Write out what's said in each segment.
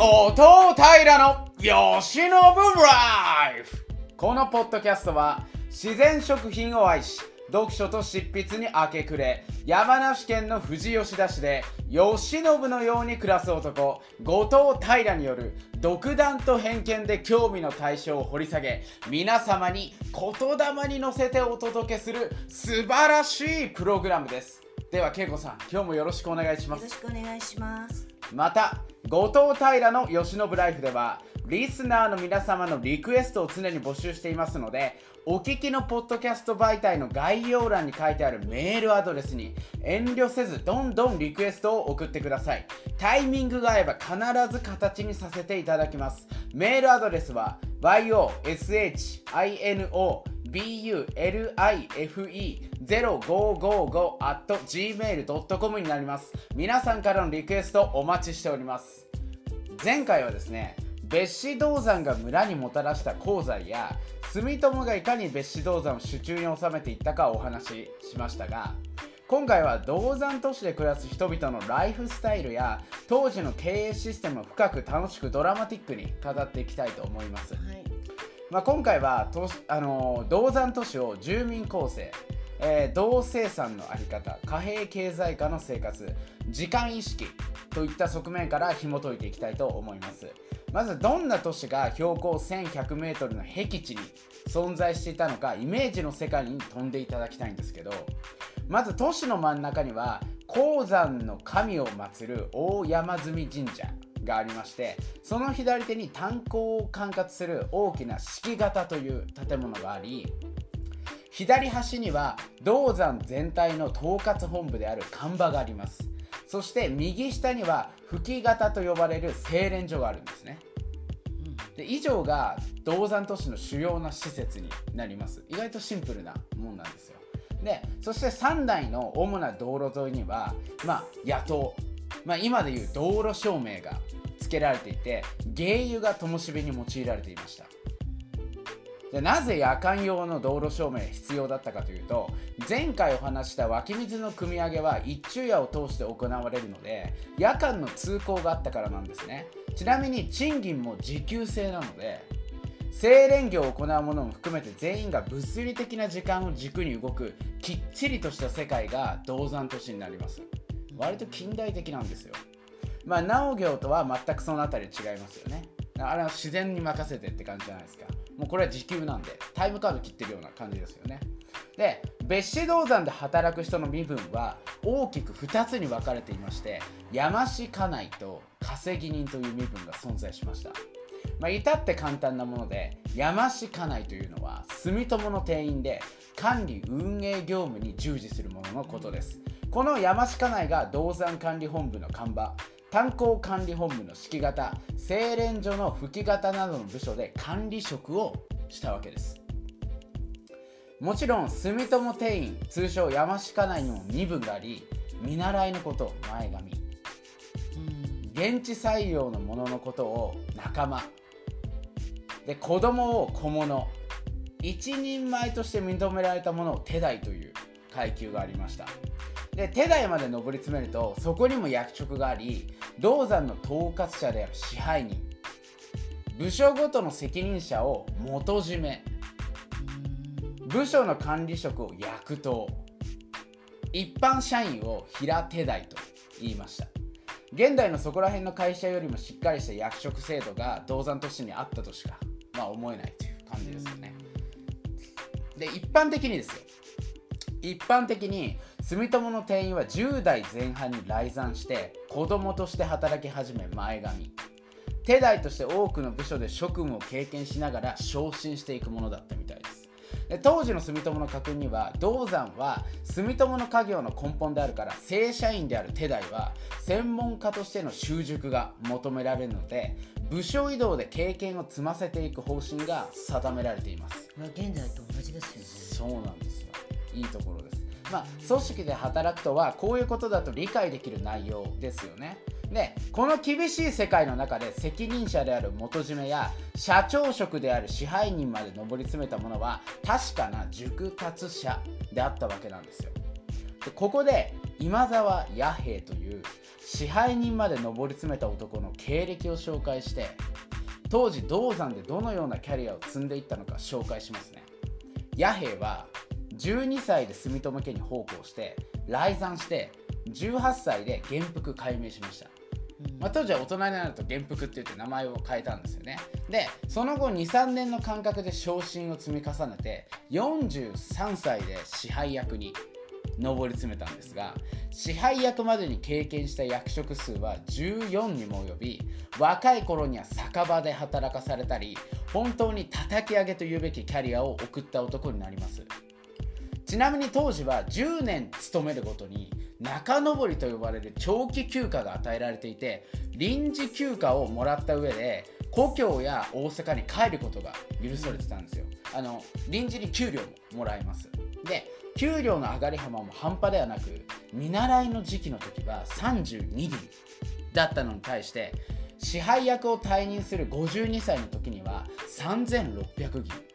後藤平の吉信ライフ。このポッドキャストは自然食品を愛し読書と執筆に明け暮れ山梨県の富士吉田市で吉信のように暮らす男後藤平による独断と偏見で興味の対象を掘り下げ皆様に言霊に乗せてお届けする素晴らしいプログラムです。では恵子さん今日もよろしくお願いします。よろしくお願いします。また後藤平の吉信ライフではリスナーの皆様のリクエストを常に募集していますのでお聞きのポッドキャスト媒体の概要欄に書いてあるメールアドレスに遠慮せずどんどんリクエストを送ってください。タイミングが合えば必ず形にさせていただきます。メールアドレスは yoshino bulife0555-gmail.com になります皆さんからのリクエストお待ちしております前回はですね別子銅山が村にもたらした鉱材や住友がいかに別子銅山を手中に収めていったかをお話ししましたが今回は銅山都市で暮らす人々のライフスタイルや当時の経営システムを深く楽しくドラマティックに語っていきたいと思いますはい。まあ、今回は都市あの銅山都市を住民構成、えー銅生産の在り方。貨幣経済化の生活。時間意識。といった側面から紐解いていきたいと思います。まずどんな都市が標高 1100m の僻地に存在していたのかイメージの世界に飛んでいただきたいんですけど。まず都市の真ん中には鉱山の神を祀る大山積神社。がありましてその左手に炭鉱を管轄する大きな敷型という建物があり左端には銅山全体の統括本部である看板があります。そして右下には吹き型と呼ばれる精錬所があるんですね。で以上が銅山都市の主要な施設になります。意外とシンプルなもんなんですよ。でそして3台の主な道路沿いにはまあ野党、まあ、今でいう道路照明が付けられていて芸油が灯火に用いられていました。でなぜ夜間用の道路照明必要だったかというと前回お話した湧き水の汲み上げは一昼夜を通して行われるので夜間の通行があったからなんですね。ちなみに賃金も時給制なので精錬業を行う者も含めて全員が物理的な時間を軸に動くきっちりとした世界が銅山都市になります。割と近代的なんですよ。まあ農業とは全くそのあたり違いますよね。あれは自然に任せてって感じじゃないですか。もうこれは時給なんでタイムカード切ってるような感じですよね。で別子銅山で働く人の身分は大きく2つに分かれていまして山師家内と稼ぎ人という身分が存在しました。まあ、至って簡単なもので山師家内というのは住友の店員で管理運営業務に従事する者のことです。この山師家内が銅山管理本部の看板炭鉱管理本部の指揮型精錬所の吹き型などの部署で管理職をしたわけです。もちろん住友店員通称山師家内にも身分があり見習いのこと前髪。現地採用の者のことを仲間。で子供を小物。一人前として認められたものを手代という階級がありました。で手代まで上り詰めるとそこにも役職があり銅山の統括者である支配人部署ごとの責任者を元締め部署の管理職を役頭一般社員を平手代と言いました。現代のそこら辺の会社よりもしっかりした役職制度が銅山都市にあったとしか、まあ、思えないという感じですよね。で一般的にですよ。一般的に住友の店員は10代前半に来山して子供として働き始め前髪。手代として多くの部署で職務を経験しながら昇進していくものだったみたいです。で当時の住友の家訓には銅山は住友の家業の根本であるから正社員である手代は専門家としての習熟が求められるので部署移動で経験を積ませていく方針が定められています。まあ現在と同じですよね。そうなんですよ。いいところですまあ組織で働くとはこういうことだと理解できる内容ですよね。でこの厳しい世界の中で責任者である元締めや社長職である支配人まで上り詰めた者は確かな熟達者であったわけなんですよ。でここで今沢弥平という支配人まで上り詰めた男の経歴を紹介して当時銅山でどのようなキャリアを積んでいったのか紹介しますね。弥平は12歳で住友家に奉公して来山して18歳で元服改名しました。まあ、当時は大人になると元服って言って名前を変えたんですよね。でその後23年の間隔で昇進を積み重ねて43歳で支配役に上り詰めたんですが支配役までに経験した役職数は14にも及び若い頃には酒場で働かされたり本当に叩き上げというべきキャリアを送った男になりますちなみに当時は10年勤めるごとに中登りと呼ばれる長期休暇が与えられていて臨時休暇をもらった上で故郷や大阪に帰ることが許されてたんですよ。あの臨時に給料ももらえます。で給料の上がり幅も半端ではなく見習いの時期の時は32銀だったのに対して支配役を退任する52歳の時には3600銀。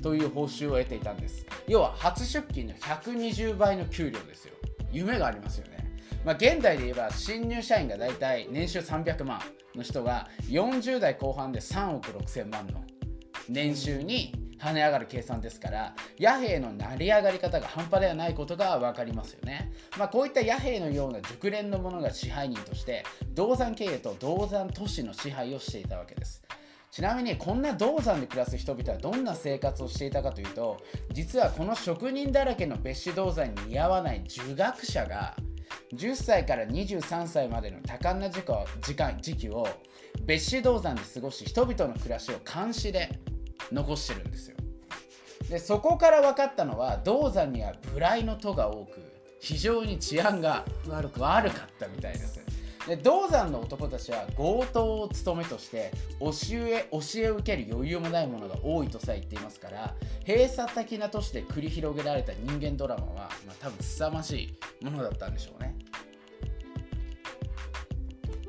という報酬を得ていたんです。要は初出勤の120倍の給料ですよ。夢がありますよね。まあ、現代で言えば新入社員が大体年収300万の人が40代後半で3億6000万の年収に跳ね上がる計算ですから野兵の成り上がり方が半端ではないことが分かりますよね、まあ、こういった野兵のような熟練の者が支配人として銅山経営と銅山都市の支配をしていたわけです。ちなみにこんな銅山で暮らす人々はどんな生活をしていたかというと実はこの職人だらけの別紙銅山に似合わない儒学者が10歳から23歳までの多感な時間時期を別紙銅山で過ごし人々の暮らしを監視で残してるんですよ。でそこから分かったのは銅山には無頼の戸が多く非常に治安が悪かったみたいです。で銅山の男たちは強盗を務めとして教え教え受ける余裕もないものが多いとさえ言っていますから閉鎖的な都市で繰り広げられた人間ドラマは、まあ、多分凄まじいものだったんでしょうね。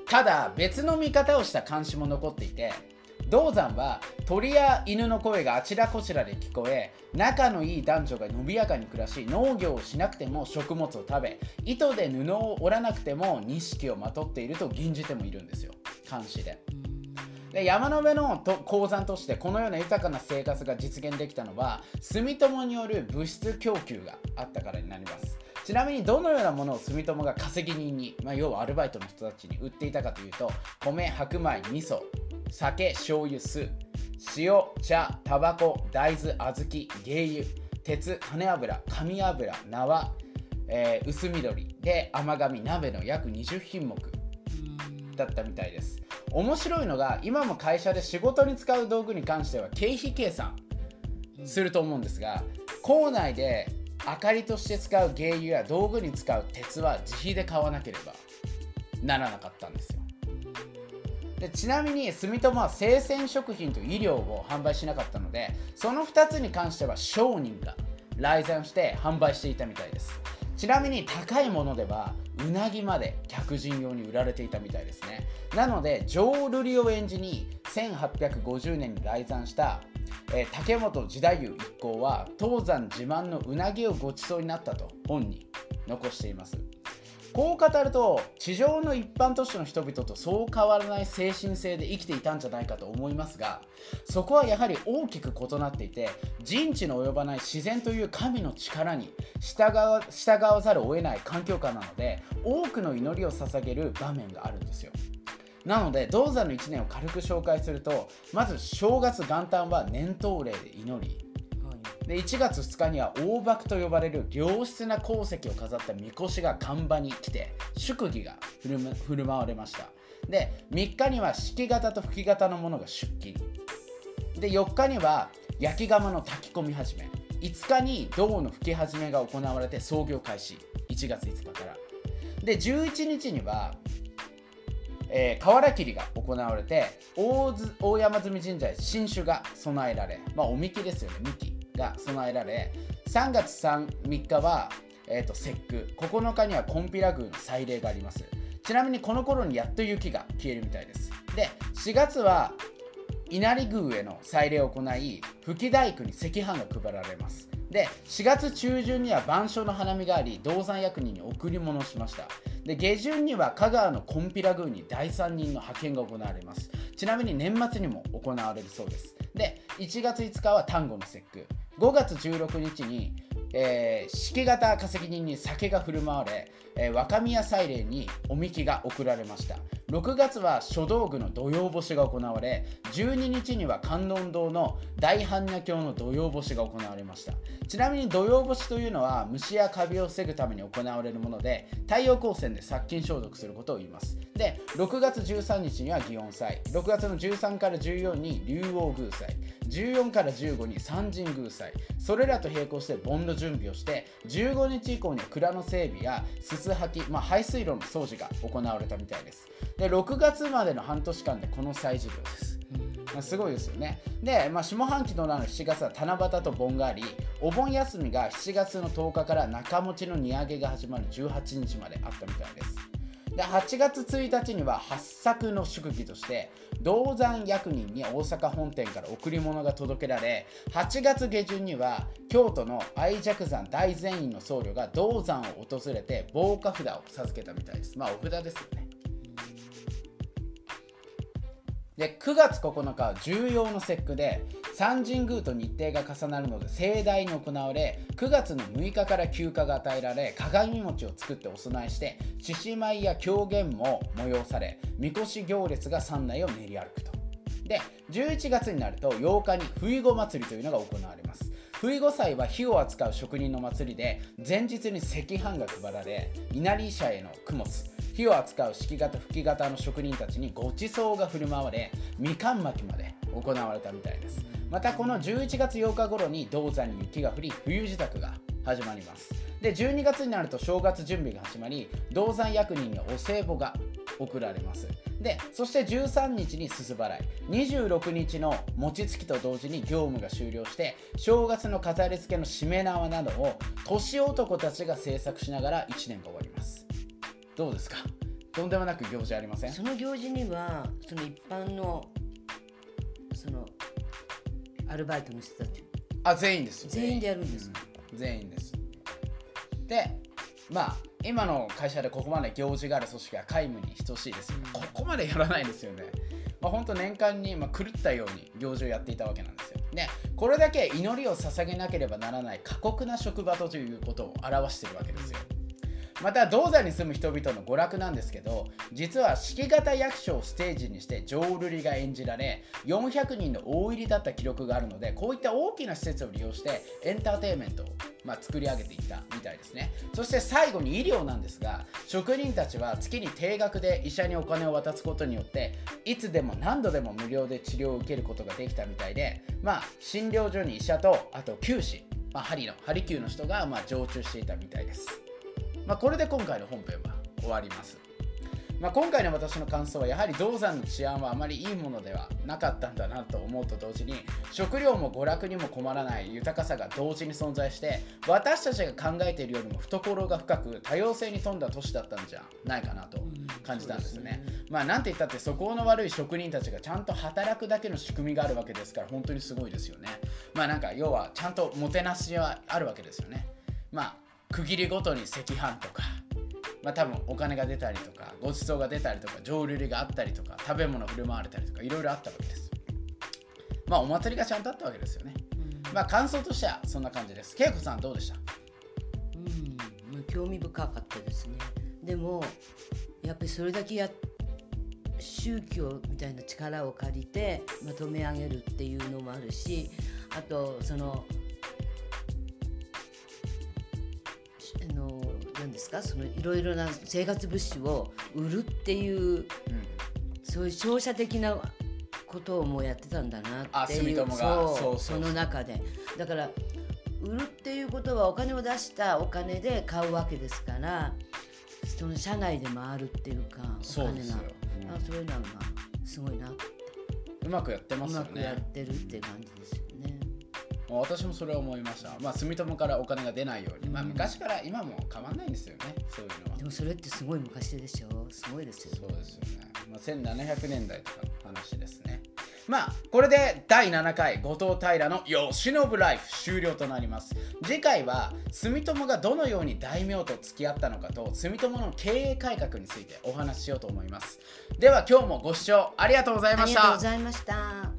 ただ別の見方をした監視も残っていて銅山は鳥や犬の声があちらこちらで聞こえ仲のいい男女が伸びやかに暮らし農業をしなくても食物を食べ糸で布を織らなくても錦をまとっていると吟じてもいるんですよ監視で。で山の上のと鉱山としてこのような豊かな生活が実現できたのは住友による物質供給があったからになりますちなみにどのようなものを住友が稼ぎ人に、まあ、要はアルバイトの人たちに売っていたかというと米白米味噌酒醤油酢塩茶タバコ大豆小豆芸油鉄羽油紙油縄、えー、薄緑で甘紙鍋の約20品目だったみたいです。面白いのが今も会社で仕事に使う道具に関しては経費計算すると思うんですが校内で明かりとして使う芸油や道具に使う鉄は自費で買わなければならなかったんですよ。でちなみに住友は生鮮食品と医療を販売しなかったのでその2つに関しては商人が来山して販売していたみたいです。ちなみに高いものではうなぎまで客人用に売られていたみたいですね。なので浄瑠璃を演じに1850年に来山した、えー、竹本時太夫一行は東山自慢のうなぎをごちそうになったと本に残しています。こう語ると地上の一般都市の人々とそう変わらない精神性で生きていたんじゃないかと思いますがそこはやはり大きく異なっていて人知の及ばない自然という神の力に従わ従わざるを得ない環境下なので多くの祈りを捧げる場面があるんですよ。なので銅山の1年を軽く紹介するとまず正月元旦は年頭礼で祈りで1月2日には大幕と呼ばれる良質な鉱石を飾ったみこしが看板に来て祝儀が振る舞われました。で3日には式型と吹き型のものが出勤。で4日には焼き窯の炊き込み始め。5日に銅の吹き始めが行われて操業開始。1月5日から。で11日にはえー、瓦切りが行われて大大山積神社へ新酒が備えられ、まあ、おみきですよね、みき。が備えられ3月 3, 日は、えーと、節句。9日にはコンピラ宮の祭礼があります。ちなみにこの頃にやっと雪が消えるみたいです。で4月は稲荷宮への祭礼を行い吹き大工に赤飯が配られます。で4月中旬には晩鐘の花見があり銅山役人に贈り物をしました。で下旬には香川のコンピラ宮に第3人の派遣が行われます。ちなみに年末にも行われるそうです。で1月5日は端午の節句。5月16日にえー、式型化石人に酒が振る舞われ、えー、若宮祭礼におみきが贈られました。6月は書道具の土用干しが行われ12日には観音堂の大般若経の土用干しが行われました。ちなみに土用干しというのは虫やカビを防ぐために行われるもので太陽光線で殺菌消毒することを言います。で6月13日には祇園祭。6月の13から14に竜王宮祭。14から15に三神宮祭。それらと並行してボンド準備をして15日以降には蔵の整備やすす吐き、まあ、排水路の掃除が行われたみたいです。で6月までの半年間でこの再事業ですまあ、すごいですよね。で、まあ、下半期の7月は七夕と盆があり、お盆休みが7月の10日から中持ちの荷上げが始まる18日まであったみたいです。で8月1日には八作の祝儀として銅山役人に大阪本店から贈り物が届けられ8月下旬には京都の愛寂山大善院の僧侶が銅山を訪れて防火札を授けたみたいですまあお札ですよねで9月9日は重要の節句で三神宮と日程が重なるので盛大に行われ9月の6日から休暇が与えられ鏡餅を作ってお供えして獅子舞や狂言も催され神輿行列が山内を練り歩くと。で11月になると8日に冬子祭りというのが行われます。冬子祭は火を扱う職人の祭りで前日に赤飯が配られ稲荷社への供物火を扱う式型吹き型の職人たちにご馳走が振る舞われみかん巻きまで行われたみたいです。またこの11月8日頃に銅山に雪が降り冬支度が始まります。で12月になると正月準備が始まり銅山役人にお歳暮が送られます。でそして13日にすす払い。26日の餅つきと同時に業務が終了して正月の飾り付けのしめ縄などを年男たちが制作しながら1年が終わります。どうですか？とんでもなく行事ありません？その行事にはその一般のそのアルバイトの人たち。あ全員です全員でやるんです。か、うん、全員です。でまあ今の会社でここまで行事がある組織は皆無に等しいですよ、うん、ここまでやらないですよね。まあ本当年間にまあ狂ったように行事をやっていたわけなんですよ。でこれだけ祈りを捧げなければならない過酷な職場ということを表しているわけですよまた銅山に住む人々の娯楽なんですけど実は式型役所をステージにして浄瑠璃が演じられ400人の大入りだった記録があるのでこういった大きな施設を利用してエンターテインメントをまあ、作り上げていったみたいですね。そして最後に医療なんですが職人たちは月に定額で医者にお金を渡すことによっていつでも何度でも無料で治療を受けることができたみたいでまあ診療所に医者とあと灸師、まあ、針の針灸の人がまあ常駐していたみたいです。まあ、これで今回の本編は終わります。まあ、今回の私の感想はやはり銅山の治安はあまりいいものではなかったんだなと思うと同時に食料も娯楽にも困らない豊かさが同時に存在して私たちが考えているよりも懐が深く多様性に富んだ都市だったんじゃないかなと感じたんですよね。うん、ねまあなんて言ったって素行の悪い職人たちがちゃんと働くだけの仕組みがあるわけですから本当にすごいですよね。まあなんか要はちゃんともてなしはあるわけですよね。まあ区切りごとに赤飯とか、まあ、多分お金が出たりとかごちそうが出たりとか浄瑠璃があったりとか食べ物振る舞われたりとかいろいろあったわけです。まあお祭りがちゃんとあったわけですよね、うん、まあ感想としてはそんな感じです。恵子さんどうでした？うん興味深かったですね。でもやっぱりそれだけや宗教みたいな力を借りてまとめ上げるっていうのもあるしあとそのですか？そのいろいろな生活物資を売るっていう、うん、そういう商社的なことをもうやってたんだなっていうそうその中で。だから売るっていうことはお金を出したお金で買うわけですからその社内で回るっていうかお金が、うん、あそういうのがすごいなうまくやってますよね。うまくやってるって感じですよ私もそれは思いました、まあ、住友からお金が出ないように、まあ、昔から今も変わんないんですよね。そういうのは。でもそれってすごい昔でしょ。すごいですよそうですよね、まあ、1700年代とかの話ですね。まあこれで第7回後藤平の慶喜ライフ終了となります。次回は住友がどのように大名と付き合ったのかと住友の経営改革についてお話ししようと思います。では今日もご視聴ありがとうございました。ありがとうございました